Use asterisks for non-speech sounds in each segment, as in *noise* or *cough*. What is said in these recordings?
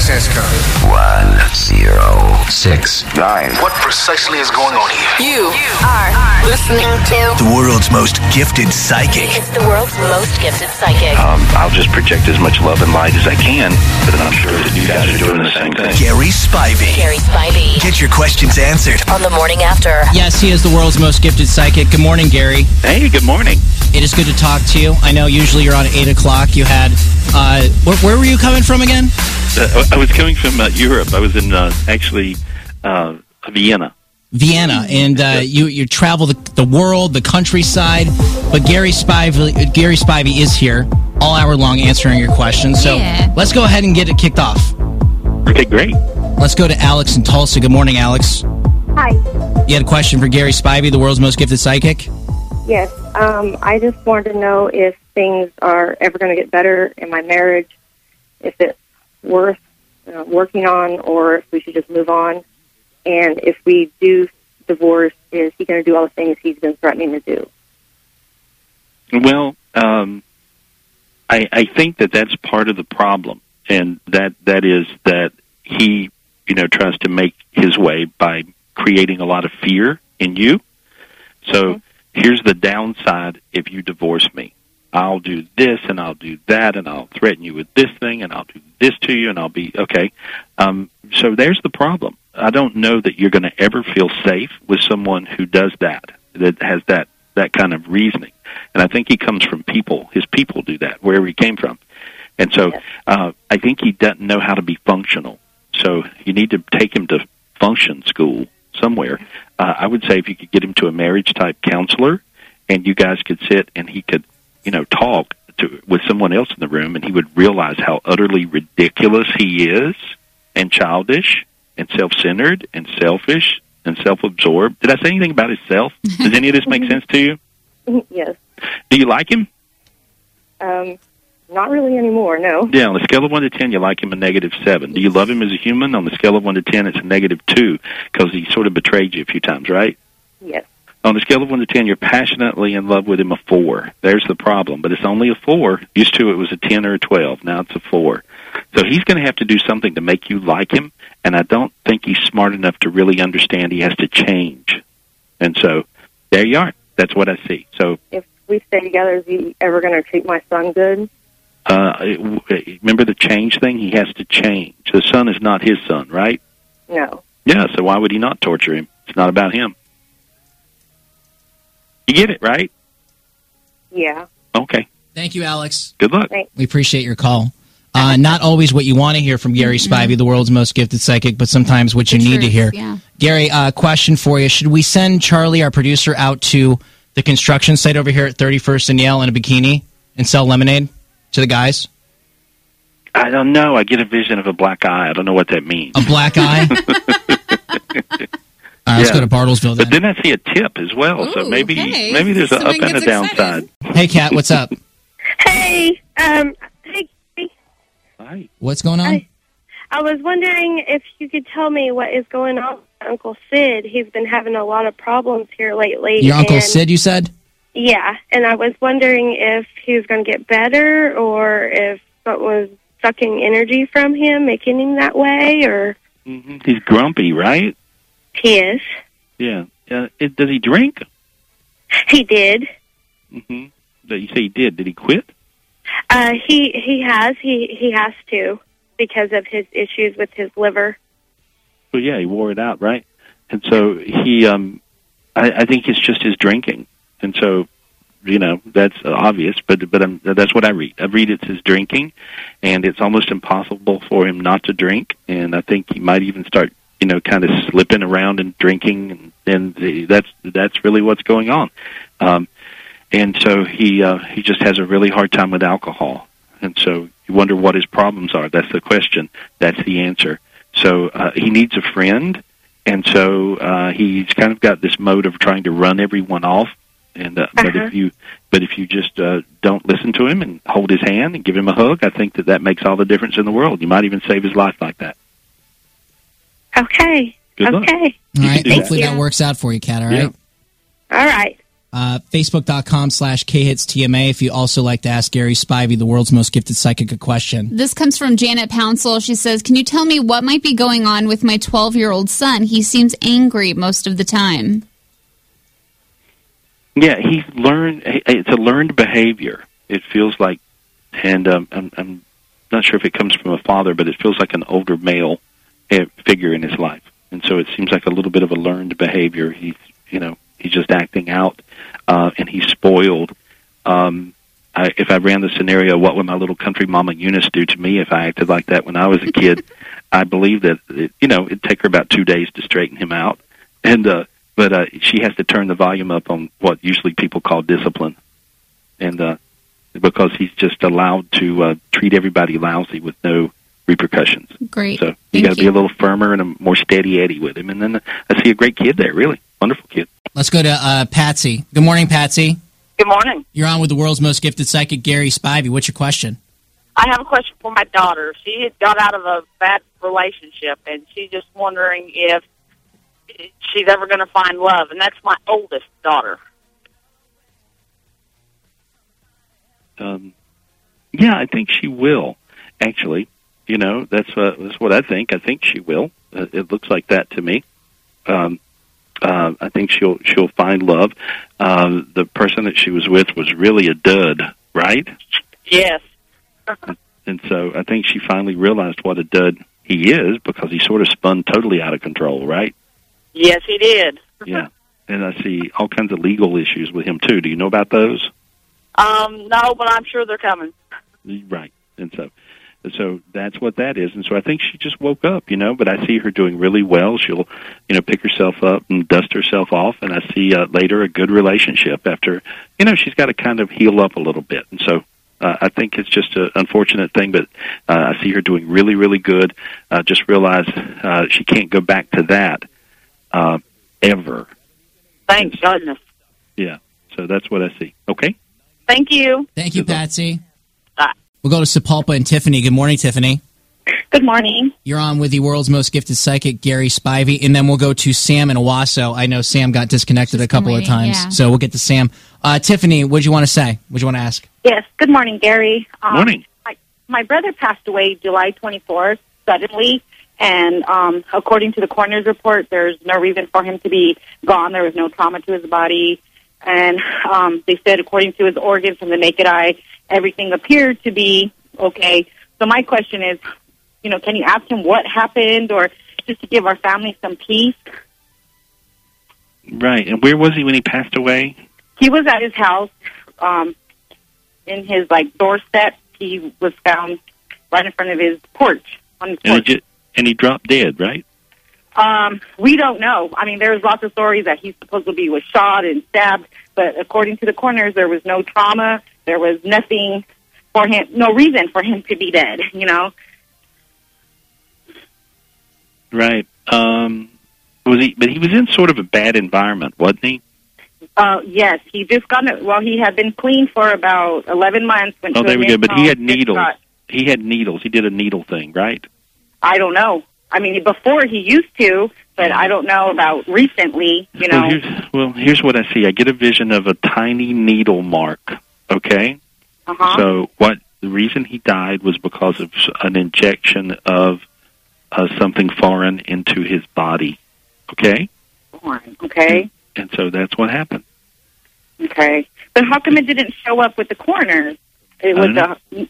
Access code. One zero six nine. What precisely is going on here? You are listening to the world's most gifted psychic. It's the world's most gifted psychic. Um, I'll just project as much love and light as I can, but I'm sure that you guys are doing the same thing. Gary Spivey. Gary Spivey. Get your questions answered on the morning after. Yes, he is the world's most gifted psychic. Good morning, Gary. Hey, good morning. It is good to talk to you. I know usually you're on at 8 o'clock. You had, uh, where, where were you coming from again? Uh, I was coming from uh, Europe. I was in uh, actually uh, Vienna. Vienna, and uh, you you travel the, the world, the countryside. But Gary Spivey, Gary Spivey is here all hour long answering your questions. So Yeah. let's go ahead and get it kicked off. Okay, great. Let's go to Alex in Tulsa. Good morning, Alex. Hi. You had a question for Gary Spivey, the world's most gifted psychic. Yes. Um, I just wanted to know if things are ever going to get better in my marriage, if it's worth uh, working on, or if we should just move on. And if we do divorce, is he going to do all the things he's been threatening to do? Well, um, I, I think that that's part of the problem, and that that is that he, you know, tries to make his way by creating a lot of fear in you. So here's the downside: if you divorce me, I'll do this and I'll do that, and I'll threaten you with this thing, and I'll do this to you, and I'll be okay. Um, so there's the problem. I don't know that you're going to ever feel safe with someone who does that, that has that that kind of reasoning. And I think he comes from people. His people do that wherever he came from. And so uh, I think he doesn't know how to be functional. So you need to take him to function school somewhere. Uh, I would say if you could get him to a marriage type counselor, and you guys could sit and he could, you know, talk to with someone else in the room, and he would realize how utterly ridiculous he is, and childish, and self centered, and selfish, and self absorbed. Did I say anything about himself? Does any of this make sense to you? *laughs* yes. Do you like him? Um, not really anymore. No. Yeah, on a scale of one to ten, you like him a negative seven. Do you love him as a human? On the scale of one to ten, it's a negative two because he sort of betrayed you a few times, right? Yes. On a scale of one to ten, you're passionately in love with him a four. There's the problem, but it's only a four. Used to it was a ten or a twelve. Now it's a four. So he's going to have to do something to make you like him, and I don't think he's smart enough to really understand he has to change. And so there you are. That's what I see. So If we stay together, is he ever going to treat my son good? uh, remember the change thing? He has to change. The son is not his son, right? No. Yeah, so why would he not torture him? It's not about him. You get it, right? Yeah. Okay. Thank you, Alex. Good luck. Thanks. We appreciate your call. Uh, not always what you want to hear from Gary Spivey, the world's most gifted psychic, but sometimes what you The need to hear. yeah. Gary, uh, question for you. Should we send Charlie, our producer, out to the construction site over here at 31st and Yale in a bikini and sell lemonade to the guys? I don't know. I get a vision of a black eye. I don't know what that means. A black eye? *laughs* Uh, let's go to Bartlesville But then. then I see a tip as well. so maybe okay. maybe there's an up and a downside. Hey, Kat, what's up? *laughs* Hey, um, hey, Gary. Right. What's going on? Hi. I was wondering if you could tell me what is going on with Uncle Sid. He's been having a lot of problems here lately. Your Uncle Sid, you said? Yeah, and I was wondering if he was going to get better or if something was sucking energy from him, making him that way, or hmm He's grumpy, right? He is. Yeah. Uh, it, does he drink? He did. Mm-hmm. You say he did. Did he quit? Uh, he he has he he has to because of his issues with his liver. Well, yeah, he wore it out, right? And so he, um, I, I think it's just his drinking, and so, you know, that's obvious. But but um, that's what I read. I read it's his drinking, and it's almost impossible for him not to drink. And I think he might even start you know, kind of slipping around and drinking, and, and the, that's that's really what's going on. Um, and so he uh, he just has a really hard time with alcohol, and so you wonder what his problems are. That's the question. That's the answer. So uh, he needs a friend, and so uh, he's kind of got this mode of trying to run everyone off. And uh, but Uh-huh. if you but if you just uh, don't listen to him and hold his hand and give him a hug, I think that that makes all the difference in the world. You might even save his life like that. Okay. Good okay. All You right. Hopefully that. that works out for you, Kat. All right. Yeah. All right. Uh, Facebook.com slash KHitsTMA if you also like to ask Gary Spivey, the world's most gifted psychic, a question. This comes from Janet Pouncil. She says, Can you tell me what might be going on with my 12 year old son? He seems angry most of the time. Yeah, he's learned. It's a learned behavior. It feels like, and um, I'm, I'm not sure if it comes from a father, but it feels like an older male figure in his life, and so it seems like a little bit of a learned behavior. He's, you know, he's just acting out, uh, and he's spoiled. Um, I, if I ran the scenario, what would my little country mama Eunice do to me if I acted like that when I was a kid? *laughs* I believe that it, you know it'd take her about two days to straighten him out, and uh, but uh, she has to turn the volume up on what usually people call discipline, and uh, because he's just allowed to uh, treat everybody lousy with no repercussions. Great. So you Thank got to be a little firmer and a more steady Eddie with him, and then uh, I see a great kid there, really wonderful kid. Let's go to uh, Patsy. Good morning, Patsy. Good morning. You're on with the world's most gifted psychic, Gary Spivey. What's your question? I have a question for my daughter. She had got out of a bad relationship, and she's just wondering if she's ever going to find love. And that's my oldest daughter. Um, yeah, I think she will. Actually, you know, that's uh, that's what I think. I think she will. Uh, it looks like that to me. Um, uh, I think she'll she'll find love. Uh, the person that she was with was really a dud, right? Yes. And so I think she finally realized what a dud he is because he sort of spun totally out of control, right? Yes, he did. Yeah. And I see all kinds of legal issues with him too. Do you know about those? Um, no, but I'm sure they're coming. Right. And so so that's what that is. And so I think she just woke up, you know, but I see her doing really well. She'll, you know, pick herself up and dust herself off and I see uh, later a good relationship after, you know, she's got to kind of heal up a little bit. And so uh, I think it's just an unfortunate thing, but uh, I see her doing really, really good. Uh, just realize uh, she can't go back to that uh, ever. Thank goodness. Yeah. So that's what I see. Okay. Thank you. Thank you, Patsy. Bye. We'll go to Sapulpa and Tiffany. Good morning, Tiffany. Good morning. You're on with the world's most gifted psychic, Gary Spivey, and then we'll go to Sam and Owasso. I know Sam got disconnected a couple waiting, of times, yeah. so we'll get to Sam. Uh, Tiffany, what do you want to say? What do you want to ask? Yes. Good morning, Gary. Um, Morning. I, my brother passed away July 24th suddenly, and um, according to the coroner's report, there's no reason for him to be gone. There was no trauma to his body, and um, they said, according to his organs from the naked eye, everything appeared to be okay. So my question is, you know, can you ask him what happened, or just to give our family some peace? Right. And where was he when he passed away? he was at his house um in his like doorstep he was found right in front of his porch on his And he, just, and he dropped dead, right? um we don't know i mean there's lots of stories that he supposedly was shot and stabbed but according to the coroners there was no trauma there was nothing for him no reason for him to be dead you know Right. Um, was he? But he was in sort of a bad environment, wasn't he? uh yes he just got well he had been clean for about 11 months when Oh, there we go. But he had needles. got, He had needles. He did a needle thing, right? I don't know. I mean, before he used to, but I don't know about recently. You know, Well, here's, well, here's what I see. I get a vision of a tiny needle mark. Okay. uh-huh. So what? The reason he died was because of an injection of uh, something foreign into his body. Okay. okay, And so that's what happened. okay. But how come it didn't show up with the coroner? It was a.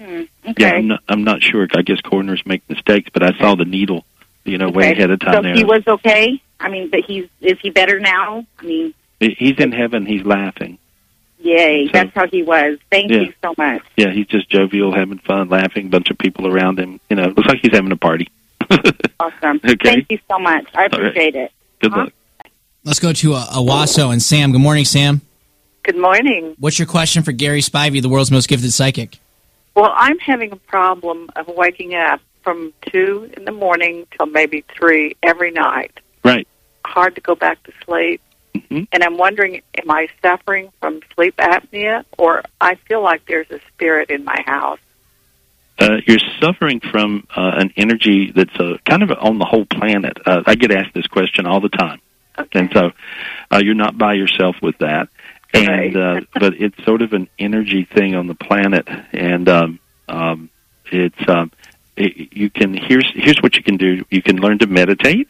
Hmm, Yeah. I'm not, I'm not sure. I guess coroners make mistakes, but I saw the needle, you know, way ahead of time so there. he was okay. I mean, but he's is he better now? I mean, He's in heaven. He's laughing. Yay! So- that's how he was. Thank Yeah. you so much. Yeah, he's just jovial, having fun, laughing. Bunch of people around him. You know, looks like he's having a party. *laughs* Awesome. Okay. Thank you so much. I right. appreciate it. Good luck. Let's go to uh, Owasso and Sam. Good morning, Sam. Good morning. What's your question for Gary Spivey, the world's most gifted psychic? Well, I'm having a problem of waking up from two in the morning till maybe three every night. Right. Hard to go back to sleep. Mm-hmm. And I'm wondering, am I suffering from sleep apnea, or I feel like there's a spirit in my house? Uh, you're suffering from uh, an energy that's uh, kind of on the whole planet. Uh, I get asked this question all the time, and so uh, you're not by yourself with that. And uh, *laughs* but it's sort of an energy thing on the planet, and um, um, it's um, it, you can here's here's what you can do. You can learn to meditate,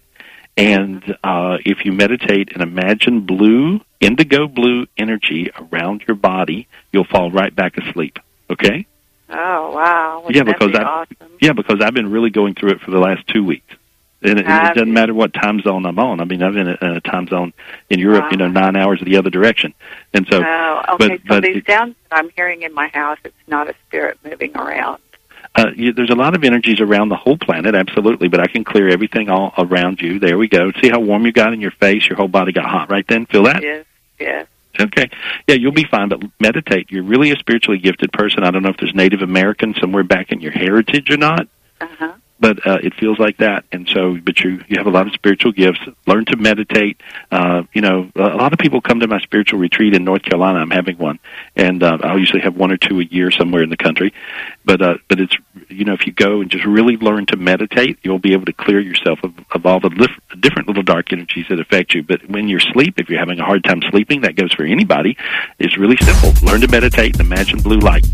and uh, if you meditate and imagine blue, indigo blue energy around your body, you'll fall right back asleep. Okay. Oh wow! Wouldn't yeah, because be I awesome? yeah because I've been really going through it for the last two weeks, and it, it doesn't matter what time zone I'm on. I mean, I'm in a, in a time zone in Europe, you know, nine hours the other direction, and so. oh, okay. but so but these it- sounds that I'm hearing in my house, it's not a spirit moving around. Uh, you, there's a lot of energies around the whole planet, absolutely, but I can clear everything all around you. There we go. See how warm you got in your face? Your whole body got hot right then. Feel that? Yes, yes. Okay. Yeah, you'll be fine, but meditate. You're really a spiritually gifted person. I don't know if there's Native American somewhere back in your heritage or not. Uh-huh. But uh, it feels like that. And so, but you you have a lot of spiritual gifts. Learn to meditate. Uh, you know, a lot of people come to my spiritual retreat in North Carolina. I'm having one, and uh, I'll usually have one or two a year somewhere in the country. But uh, but it's you know, if you go and just really learn to meditate, you'll be able to clear yourself of, of all the lif- different little dark energies that affect you. But when you're asleep, if you're having a hard time sleeping, that goes for anybody. It's really simple. Learn to meditate and imagine blue light.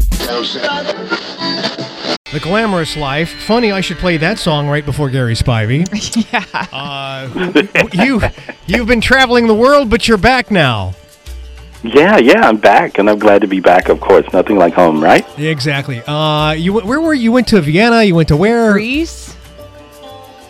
The Glamorous Life. Funny, I should play that song right before Gary Spivey. *laughs* yeah. Uh, you, you've been traveling the world, but you're back now. Yeah, yeah, I'm back, and I'm glad to be back. Of course, nothing like home, right? Exactly. Uh, you where were you? you went to Vienna. You went to where? Greece.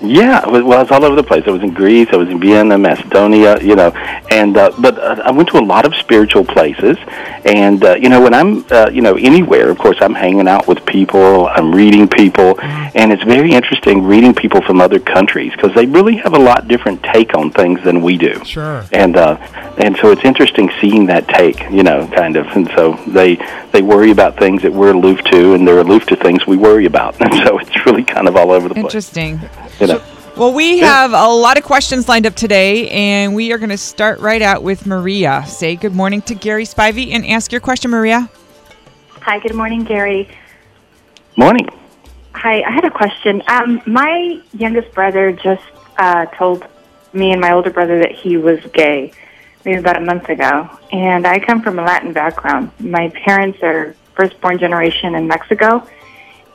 Yeah, I was, well, I was all over the place. I was in Greece, I was in Vienna, Macedonia, you know, and uh, but uh, I went to a lot of spiritual places, and uh, you know, when I'm uh, you know anywhere, of course, I'm hanging out with people, I'm reading people, and it's very interesting reading people from other countries because they really have a lot different take on things than we do. Sure. and uh, and so it's interesting seeing that take, you know, kind of, and so they they worry about things that we're aloof to, and they're aloof to things we worry about, *laughs* and so it's really kind of all over the place. Interesting. You know. Well, we have a lot of questions lined up today, and we are going to start right out with Maria. Say good morning to Gary Spivey and ask your question, Maria. Hi, good morning, Gary. Morning. Hi, I had a question. Um, my youngest brother just uh, told me and my older brother that he was gay, maybe about a month ago. And I come from a Latin background. My parents are firstborn generation in Mexico.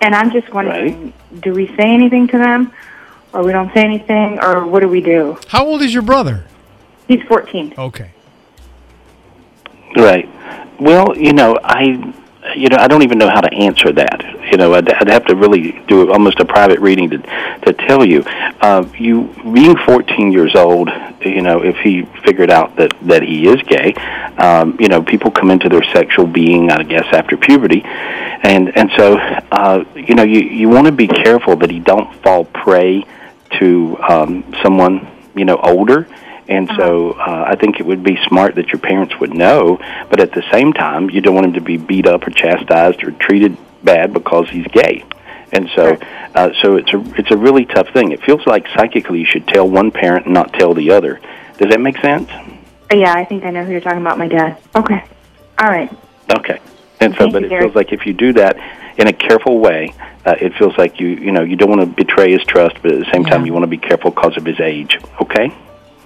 And I'm just wondering, do we say anything to them, or we don't say anything, or what do we do? How old is your brother? He's 14. Okay. Right. Well, you know, I, you know, I don't even know how to answer that. You know, I'd, I'd have to really do almost a private reading to to tell you. Uh, you being 14 years old, you know, if he figured out that that he is gay, um, you know, people come into their sexual being, I guess, after puberty, and and so, uh, you know, you you want to be careful that he don't fall prey to um, someone, you know, older. And so uh, I think it would be smart that your parents would know, but at the same time, you don't want him to be beat up or chastised or treated bad because he's gay. And so, uh, so it's a it's a really tough thing. It feels like psychically you should tell one parent and not tell the other. Does that make sense? Yeah, I think I know who you're talking about, my dad. Okay. All right. Okay. And so, Thank but it Gary. feels like if you do that in a careful way, uh, it feels like you you know you don't want to betray his trust, but at the same time you want to be careful because of his age. Okay.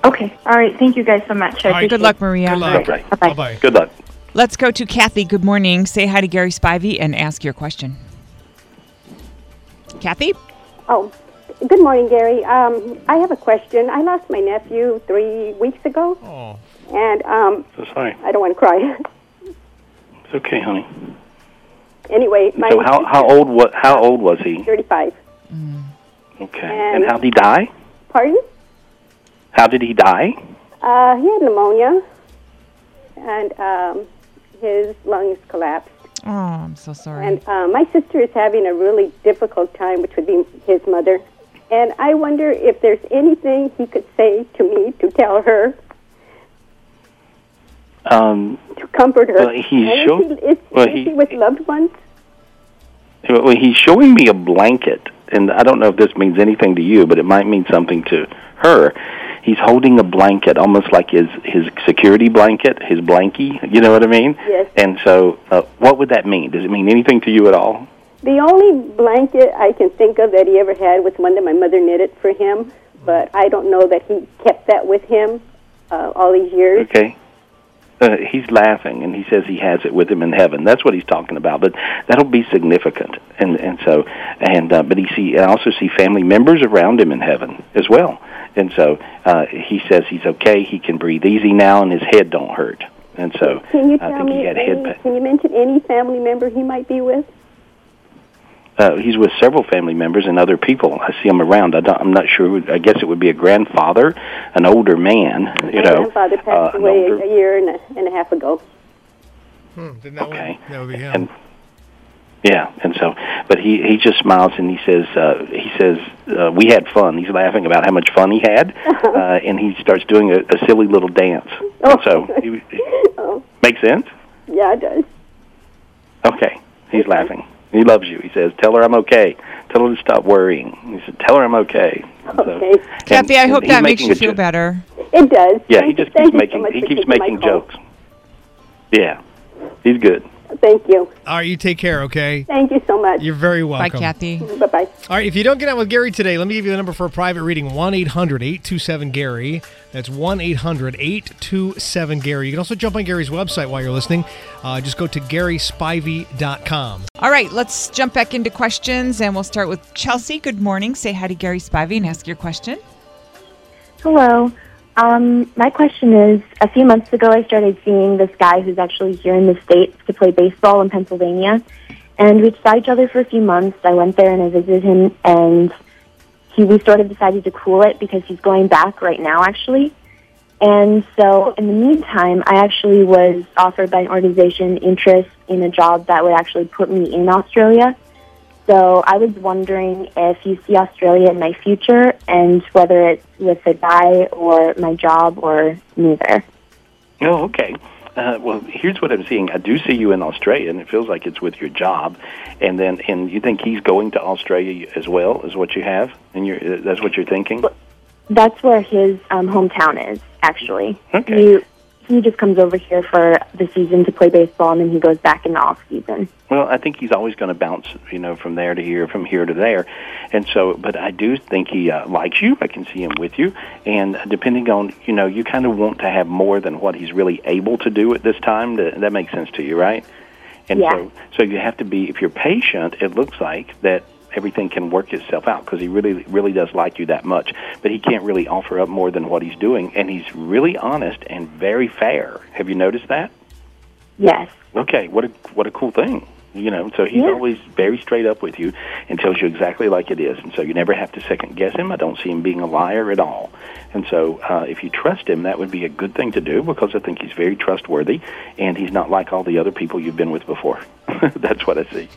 Okay. All right. Thank you guys so much. I All right, good appreciate luck, it. Maria. All right. Bye-bye. Good luck. Let's go to Kathy. Good morning. Say hi to Gary Spivey and ask your question. Kathy? Oh, good morning, Gary. Um, I have a question. I lost my nephew three weeks ago, Oh. and um, So sorry. I don't want to cry. It's okay, honey. Anyway, my so how how old was how old was he? thirty-five. Okay. And- And how did he die? Pardon? How did he die? Uh, he had pneumonia, and um, his lungs collapsed. Oh, I'm so sorry. And uh, my sister is having a really difficult time, which would be his mother. and I wonder if there's anything he could say to me to tell her Um, to comfort her. Well, he's And is sure- he, is, well, is he- he with loved ones? well, he's showing me a blanket, and I don't know if this means anything to you, but it might mean something to her. He's holding a blanket, almost like his his security blanket, his blankie. You know what I mean? Yes. And so, uh, what would that mean? Does it mean anything to you at all? The only blanket I can think of that he ever had was one that my mother knitted for him, but I don't know that he kept that with him uh, all these years. Okay. Uh, he's laughing, and he says he has it with him in heaven. That's what he's talking about. But that'll be significant, and and so and uh, but he see I also see family members around him in heaven as well, and so uh, he says he's okay. He can breathe easy now, and his head don't hurt. And so Can you I tell think he me? had head Any, pain. can you mention any family member he might be with? Uh, he's with several family members and other people. I see him around. I don't, I'm not sure. I guess it would be a grandfather, an older man. You my know, grandfather uh, passed an away older- a year and a, and a half ago. okay. That would be him. And yeah, and so, but he he just smiles and he says uh, he says uh, we had fun. He's laughing about how much fun he had, *laughs* uh, and he starts doing a, a silly little dance. And so, *laughs* he, Oh, makes sense. yeah, it does. Okay, he's laughing. He loves you. He says, "Tell her I'm okay. Tell her to stop worrying." He said, "Tell her I'm okay." And so- Okay. and- Kathy, I hope that makes you feel jo- better. It does. Yeah, Thank he just thank keeps you so making he keeps making jokes. Yeah, he's good. Thank you. All right, you take care, okay? Thank you so much. You're very welcome. Bye, Kathy. Bye bye. All right, if you don't get out with Gary today, let me give you the number for a private reading 1 800 827 Gary. That's 1 800 827 Gary. You can also jump on Gary's website while you're listening. Uh, just go to GarySpivey.com. All right, let's jump back into questions, and we'll start with Chelsea. Good morning. Say hi to Gary Spivey and ask your question. Hello. Um, my question is a few months ago, I started seeing this guy who's actually here in the States to play baseball in Pennsylvania. And we saw each other for a few months. I went there and I visited him, and he, we sort of decided to cool it because he's going back right now, actually. And so, in the meantime, I actually was offered by an organization interest in a job that would actually put me in Australia. So I was wondering if you see Australia in my future and whether it's with a guy or my job or neither. Oh, okay. Uh, well, here's what I'm seeing. I do see you in Australia, and it feels like it's with your job. And then, and you think he's going to Australia as well? Is what you have, and you're that's what you're thinking? That's where his um, hometown is, actually. Okay. He, he just comes over here for the season to play baseball, and then he goes back in the off season. Well, I think he's always going to bounce, you know, from there to here, from here to there, and so. But I do think he uh, likes you. I can see him with you, and depending on, you know, you kind of want to have more than what he's really able to do at this time. To, that makes sense to you, right? And Yeah. so, so you have to be. If you're patient, it looks like that everything can work itself out because he really, really does like you that much. But he can't really offer up more than what he's doing, and he's really honest and very fair. Have you noticed that? Yes. Okay, what a what a cool thing. You know, so he's Yeah. always very straight up with you and tells you exactly like it is, and so you never have to second guess him. I don't see him being a liar at all, and so uh, if you trust him, that would be a good thing to do because I think he's very trustworthy, and he's not like all the other people you've been with before. *laughs* That's what I see.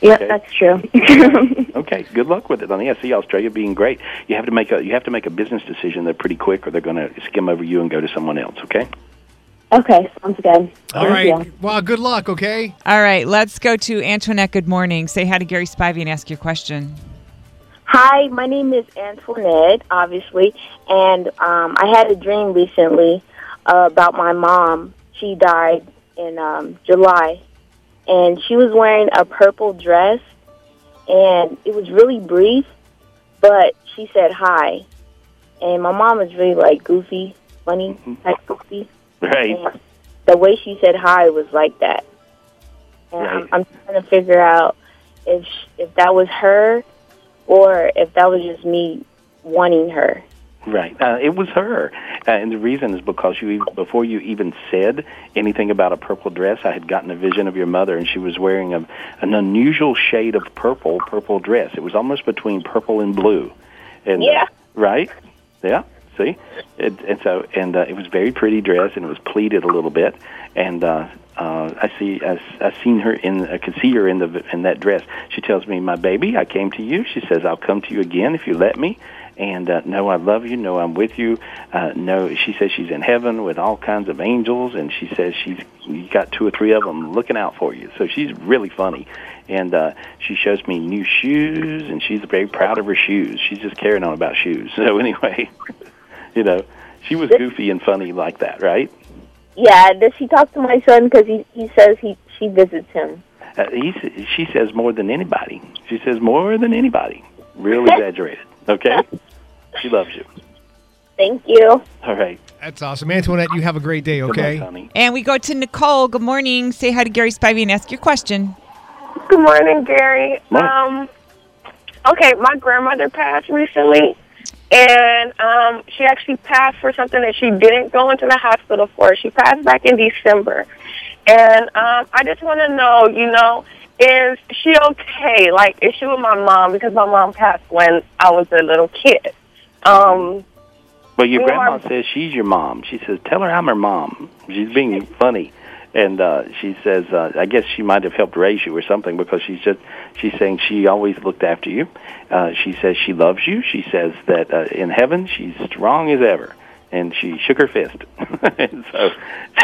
Yep, Okay. that's true. *laughs* Okay, good luck with it, I honey. I see Australia being great. You have to make a you have to make a business decision. They're pretty quick, or they're going to skim over you and go to someone else. Okay. Okay, sounds good. All Thank right. you. Well, good luck, okay? All right, let's go to Antoinette. Good morning. Say hi to Gary Spivey and ask your question. Hi, my name is Antoinette, obviously, and um, I had a dream recently uh, about my mom. She died in um, July, and she was wearing a purple dress, and it was really brief, but she said hi. And my mom is really like goofy, funny type goofy. Right. And the way she said hi was like that. And Right. I'm, I'm trying to figure out if sh- if that was her or if that was just me wanting her. Right. Uh, it was her, uh, and the reason is because you before you even said anything about a purple dress, I had gotten a vision of your mother, and she was wearing a, an unusual shade of purple, purple dress. It was almost between purple and blue. And, uh, Yeah. right. Yeah. See, it, and so and uh, it was very pretty dress, and it was pleated a little bit, and uh, uh, I see I, I seen her in I could see her in the in that dress. She tells me, "My baby, I came to you." She says, "I'll come to you again if you let me." And uh, no, I love you. No, I'm with you. Uh, no, she says she's in heaven with all kinds of angels, and she says she's you got two or three of them looking out for you. So she's really funny, and uh, she shows me new shoes, and she's very proud of her shoes. She's just carrying on about shoes. *laughs* So anyway, you know, she was goofy and funny like that, right? Yeah, does she talk to my son? Because he, he says he she visits him. Uh, he, she says more than anybody. She says more than anybody. Real exaggerated. Okay, *laughs* she loves you. Thank you. All right. That's awesome. Antoinette, you have a great day, okay? And we go to Nicole. Good morning. Say hi to Gary Spivey and ask your question. Good morning, Gary. Morning. Um, okay, my grandmother passed recently, and um, she actually passed for something that she didn't go into the hospital for. She passed back in December, and um, I just want to know, you know, is she okay? Like, is she with my mom? Because my mom passed when I was a little kid. Um, Well, your grandma are- says she's your mom. She says, "Tell her I'm her mom." She's being funny, and uh, she says, uh, "I guess she might have helped raise you or something because she's just she's saying she always looked after you." Uh, she says she loves you. She says that uh, in heaven she's strong as ever, and she shook her fist. *laughs* and so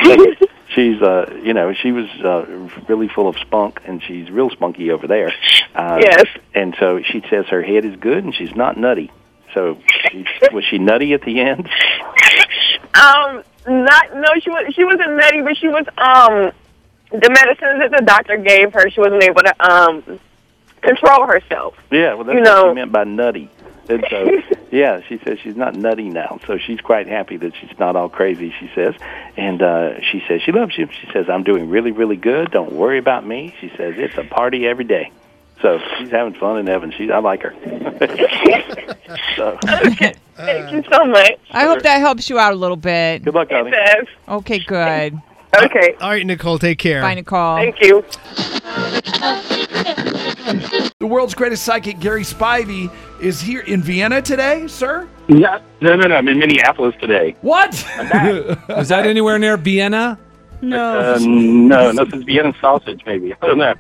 *laughs* she's, uh, you know, she was uh, really full of spunk, and she's real spunky over there. Uh, Yes. And so she says her head is good, and she's not nutty. So she, was she nutty at the end? *laughs* Um, not no, she was she wasn't nutty, but she was um the medicines that the doctor gave her. She wasn't able to um control herself. Yeah, well, that's You what she meant by nutty. And so, *laughs* yeah, she says she's not nutty now, so she's quite happy that she's not all crazy. She says, and uh, she says she loves you. She says I'm doing really, really good. Don't worry about me. She says it's a party every day. So she's having fun in heaven. She, I like her. *laughs* so, Thank uh, you so much. I hope that helps you out a little bit. Good luck, honey. Okay, good. Okay. All right, Nicole, take care. Bye, Nicole. Thank you. The world's greatest psychic, Gary Spivey, is here in Vienna today, sir. No, no, no, no. I'm in Minneapolis today. What? *laughs* Is that anywhere near Vienna? Uh, *laughs* no, no, this is Vienna sausage, maybe. *laughs* I don't know.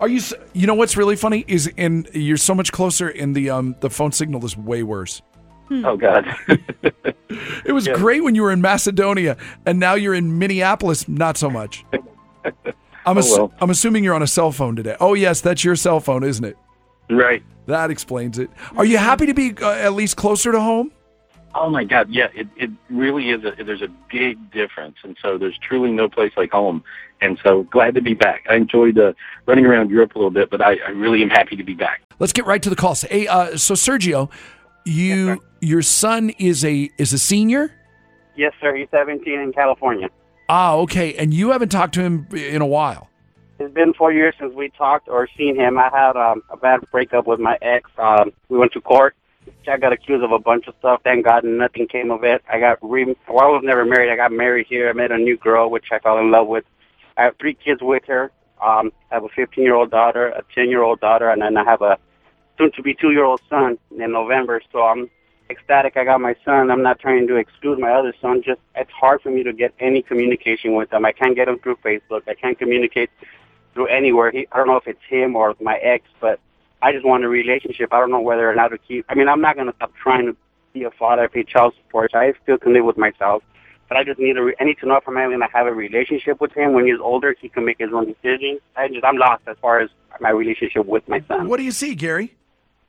Are you? s- You know what's really funny is in you're so much closer, and the um the phone signal is way worse. Oh God. *laughs* It was great when you were in Macedonia, and now you're in Minneapolis. Not so much. I'm ass- Oh, well. I'm assuming you're on a cell phone today. Oh yes, that's your cell phone, isn't it? Right. That explains it. Are you happy to be uh, at least closer to home? Oh my God, yeah, it it really is. A, there's a big difference, and so there's truly no place like home. And so glad to be back. I enjoyed uh, running around Europe a little bit, but I, I really am happy to be back. Let's get right to the calls. Hey, uh, so Sergio, you your son is a is a senior. Yes, sir. He's 17 in California. Ah, okay, and you haven't talked to him in a while. It's been four years since we talked or seen him. I had um, a bad breakup with my ex. Um, we went to court. I got accused of a bunch of stuff. Thank God nothing came of it. I got re- well, I was never married. I got married here. I met a new girl, which I fell in love with. I have three kids with her. Um, I have a 15 year old daughter, a 10 year old daughter, and then I have a soon to be two year old son in November. So I'm ecstatic. I got my son. I'm not trying to exclude my other son. Just it's hard for me to get any communication with them. I can't get them through Facebook. I can't communicate through anywhere. He, I don't know if it's him or my ex, but I just want a relationship. I don't know whether or not to keep. I mean, I'm not gonna stop trying to be a father. I pay child support. I still can live with myself. But I just need a. Re- I need to know if I'm going to have a relationship with him when he's older. He can make his own decisions. I just I'm lost as far as my relationship with my son. What do you see, Gary?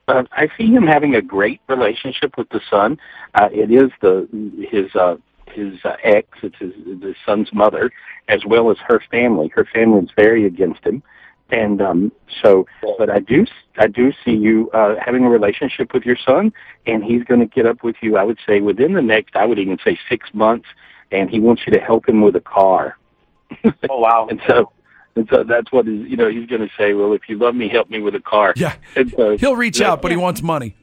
Uh, I see him having a great relationship with the son. Uh, it is the his uh, his uh, ex, it's his the son's mother, as well as her family. Her family is very against him, and um, so. But I do I do see you uh, having a relationship with your son, and he's going to get up with you. I would say within the next, I would even say six months, and he wants you to help him with a car. *laughs* oh wow! and so. And so that's what is, you know, he's going to say, well, if you love me, help me with a car. Yeah. And so, He'll reach yeah. out, but he wants money.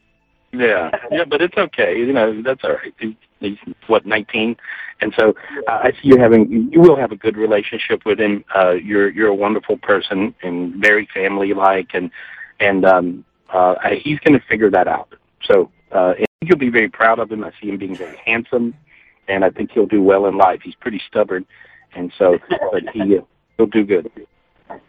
Yeah, yeah, but it's okay. You know, that's all right. He's, what nineteen, and so uh, I see you having you will have a good relationship with him. Uh, you're you're a wonderful person and very family like, and and um, uh, he's going to figure that out. So uh, I think you'll be very proud of him. I see him being very handsome, and I think he'll do well in life. He's pretty stubborn, and so, but he uh, he'll do good.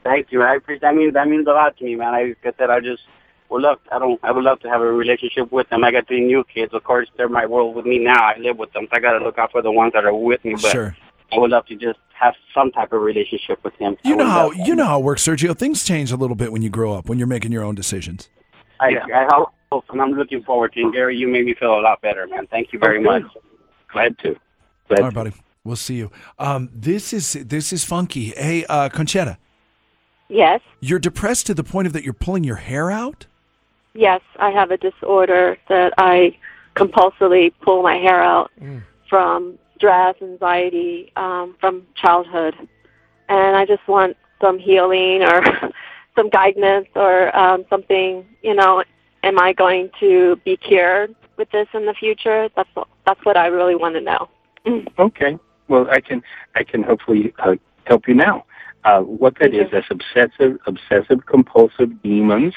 Thank you. I appreciate that means that means a lot to me, man. I like I said, I just would love I don't I would love to have a relationship with them. I got three new kids. Of course, they're my world with me now. I live with them, so I got to look out for the ones that are with me. But Sure. I would love to just have some type of relationship with him. You know how love- you know how it works, Sergio. Things change a little bit when you grow up, when you're making your own decisions. I, I hope, and I'm looking forward to it. Gary, you made me feel a lot better, man. Thank you very Okay. much. Glad to. Glad All right, buddy. We'll see you. Um, this is this is funky. Hey, uh, Conchetta, Yes, you're depressed to the point of that you're pulling your hair out. Yes, I have a disorder that I compulsively pull my hair out from stress, anxiety, um, from childhood, and I just want some healing or *laughs* some guidance or um, something. You know, am I going to be cured with this in the future? That's that's what I really want to know. Okay. Well, I can I can hopefully uh, help you now. Uh, what that is, that's obsessive obsessive compulsive demons.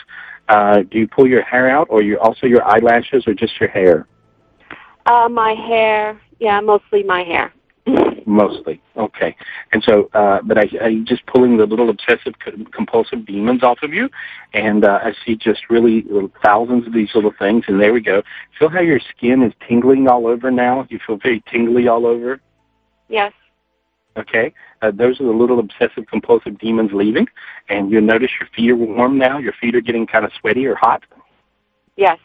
Uh, do you pull your hair out, or you also your eyelashes, or just your hair? Uh, my hair, yeah, mostly my hair. *laughs* Mostly. Okay. And so, uh, but I, I just pulling the little obsessive compulsive demons off of you, and uh, I see just really thousands of these little things. And there we go. Feel how your skin is tingling all over now. You feel very tingly all over. Yes. Okay, uh, those are the little obsessive compulsive demons leaving, and you'll notice your feet are warm now. Your feet are getting kind of sweaty or hot. Yes.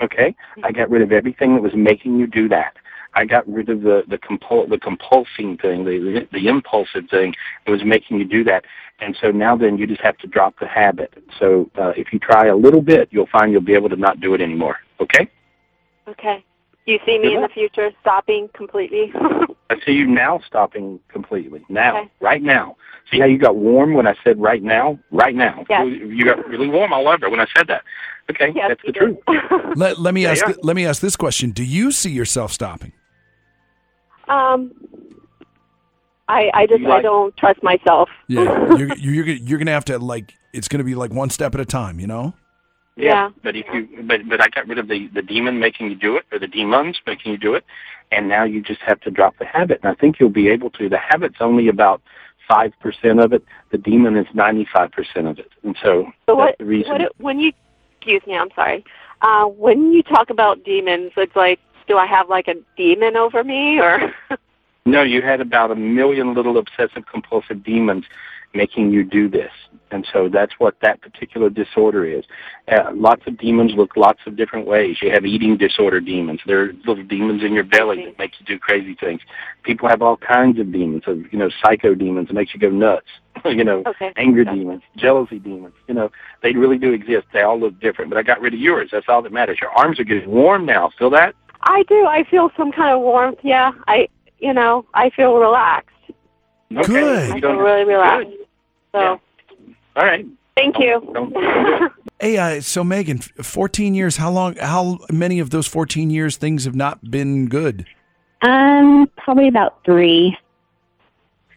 Okay, I got rid of everything that was making you do that. I got rid of the the compul the compulsing thing, the, the the impulsive thing that was making you do that. And so now then you just have to drop the habit. So uh, if you try a little bit, you'll find you'll be able to not do it anymore. Okay. Okay. Do you see me Good in the future stopping completely? *laughs* I see you now stopping completely. Now, right now. See how you got warm when I said right now? Right now. Yes. You got really warm I all over when I said that. Okay, that's the truth. *laughs* Let, let me There ask. you are. th- let me ask this question: Do you see yourself stopping? um, I I just like- I don't trust myself. Yeah, you're, *laughs* you're you're gonna have to like. It's gonna be like one step at a time. You know. Yeah. But if you but but I got rid of the the demon making you do it or the demons making you do it, and now you just have to drop the habit. And I think you'll be able to. The habit's only about five percent of it. The demon is ninety five percent of it. And so, So that's what, the reason. what it- when you excuse me, I'm sorry. Uh, when you talk about demons, it's like, do I have like a demon over me, or *laughs* No, you had about a million little obsessive compulsive demons making you do this. And so that's what that particular disorder is. Uh, lots of demons look lots of different ways. You have eating disorder demons. There are little demons in your belly that make you do crazy things. People have all kinds of demons, of, you know, psycho demons that makes you go nuts. *laughs* you know, Okay. anger demons, jealousy demons. You know, they really do exist. They all look different. But I got rid of yours. That's all that matters. Your arms are getting warm now. Feel that? I do. I feel some kind of warmth. Yeah, I you know I feel relaxed. Okay. I You feel really relaxed. So All right. thank you. Hey, uh, so Megan, 14 years. How long? How many of those 14 years things have not been good? Um, probably about three.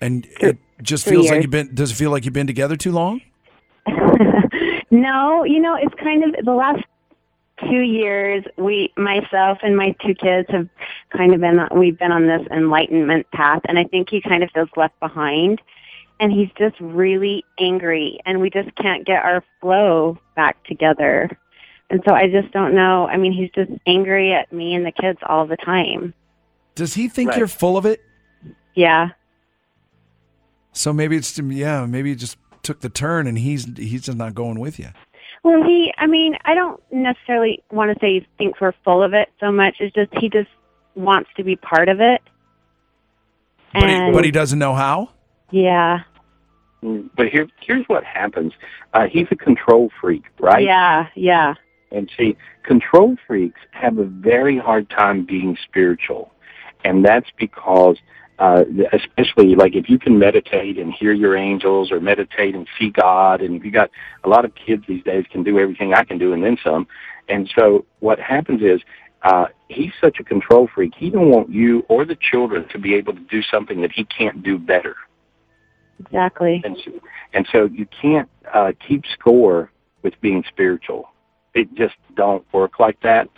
And it just three feels like you've been. Does it feel like you've been together too long? *laughs* No, you know, it's kind of the last two years. We, myself and my two kids, have kind of been. We've been on this enlightenment path, and I think he kind of feels left behind. And he's just really angry, and we just can't get our flow back together. And so I just don't know. I mean, he's just angry at me and the kids all the time. Does he think Right. you're full of it? Yeah. So maybe it's yeah. Maybe it just took the turn, and he's he's just not going with you. Well, he, I mean, I don't necessarily want to say he thinks we're full of it so much. It's just he just wants to be part of it. But he, but he doesn't know how. Yeah, Mm, But here, here's what happens. Uh, he's a control freak, right? yeah, yeah, And see, control freaks have a very hard time being spiritual. And that's because, uh, especially like if you can meditate and hear your angels or meditate and see God, and you got a lot of kids these days can do everything I can do and then some. And so what happens is, uh, he's such a control freak. He don't want you or the children to be able to do something that he can't do better. Exactly. And so, and so you can't uh, keep score with being spiritual. It just don't work like that.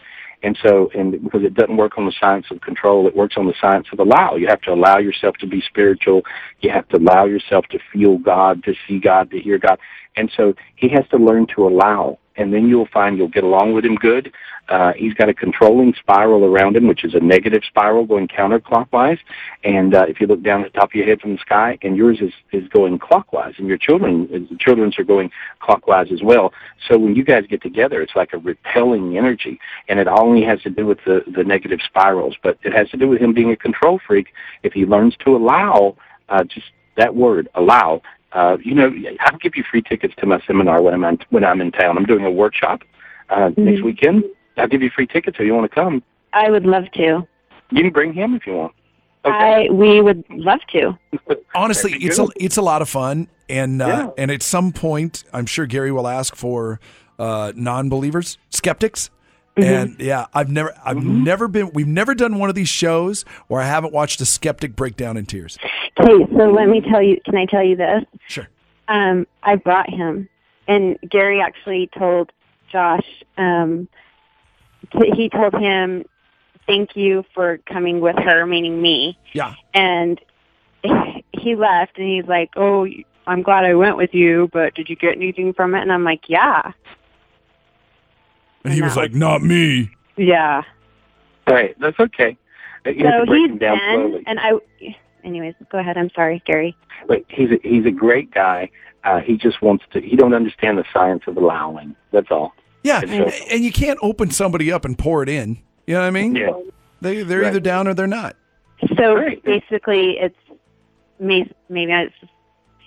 And so, and because it doesn't work on the science of control, it works on the science of allow. You have to allow yourself to be spiritual. You have to allow yourself to feel God, to see God, to hear God. And so he has to learn to allow and then you'll find you'll get along with him good. Uh, he's got a controlling spiral around him, which is a negative spiral going counterclockwise. And uh, if you look down at the top of your head from the sky, and yours is is going clockwise, and your children, the children's are going clockwise as well. So when you guys get together, it's like a repelling energy, and it only has to do with the the negative spirals, but it has to do with him being a control freak. If he learns to allow, uh, just that word, allow, uh, you know, I'll give you free tickets to my seminar when I'm in, when I'm in town. I'm doing a workshop uh, Mm-hmm. next weekend. I'll give you free tickets if you want to come. I would love to. You can bring him if you want. I we would love to. *laughs* Honestly, it's a it's a lot of fun, and uh, Yeah. and at some point, I'm sure Gary will ask for uh, non-believers, skeptics. Mm-hmm. And yeah, I've never, I've never been. We've never done one of these shows where I haven't watched a skeptic break down in tears. Okay, so let me tell you. Can I tell you this? Sure. Um, I brought him, and Gary actually told Josh. Um, t- he told him, "Thank you for coming with her," meaning me. Yeah. And *laughs* he left, and he's like, "Oh, I'm glad I went with you, but did you get anything from it?" And I'm like, "Yeah, And he was like, "Not me." yeah." Right, that's okay. You so to he's him down been, slowly. and I. Anyways, go ahead. I'm sorry, Gary. But he's a, he's a great guy. Uh, he just wants to. He don't understand the science of allowing. That's all. Yeah, And so- and you can't open somebody up and pour it in. You know what I mean? Yeah. They they're Right. either down or they're not. So basically, it's may- maybe it's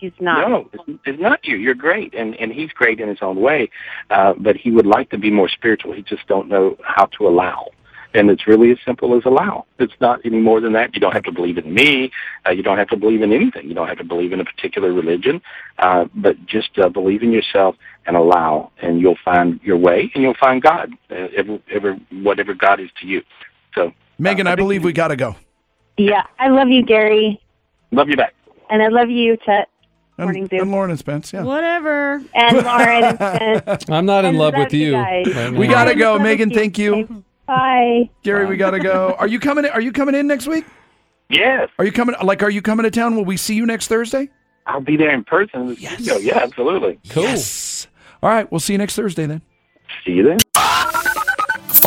he's not. No, it's, it's not you. You're great, and and he's great in his own way. Uh, but he would like to be more spiritual. He just don't know how to allow. And it's really as simple as allow. It's not any more than that. You don't have to believe in me. Uh, you don't have to believe in anything. You don't have to believe in a particular religion. Uh, but just uh, believe in yourself and allow, and you'll find your way, and you'll find God, uh, ever, ever, whatever God is to you. So, Megan, I believe we got to go. Yeah, I love you, Gary, love you back. and I love you, Chet. And, Morning, Zoo. and Lauren and Spence. Yeah. Whatever. And *laughs* Lauren and Spence. I'm not in love love with you you. guys. We got to go, Megan. you. Thank you, Bye. Gary. We got to go. Are you coming? Are you coming in next week? Yes. Are you coming? Like, are you coming to town? Will we see you next Thursday? I'll be there in person. in the studio. Yeah, absolutely. Cool. Yes. All right. We'll see you next Thursday then. See you then.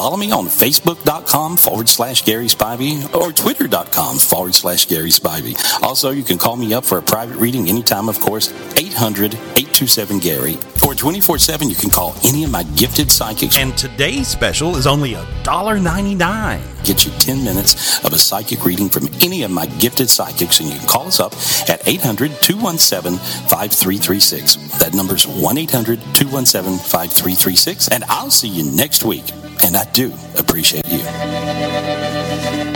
Follow me on Facebook.com forward slash Gary Spivey or Twitter.com forward slash Gary Spivey. Also, you can call me up for a private reading anytime, of course, 800 827 Gary. Or 24 7, you can call any of my gifted psychics. And today's special is only $1.99. Get you 10 minutes of a psychic reading from any of my gifted psychics, and you can call us up at 800 217 5336. That number's 1 800 217 5336. And I'll see you next week. And I do appreciate you.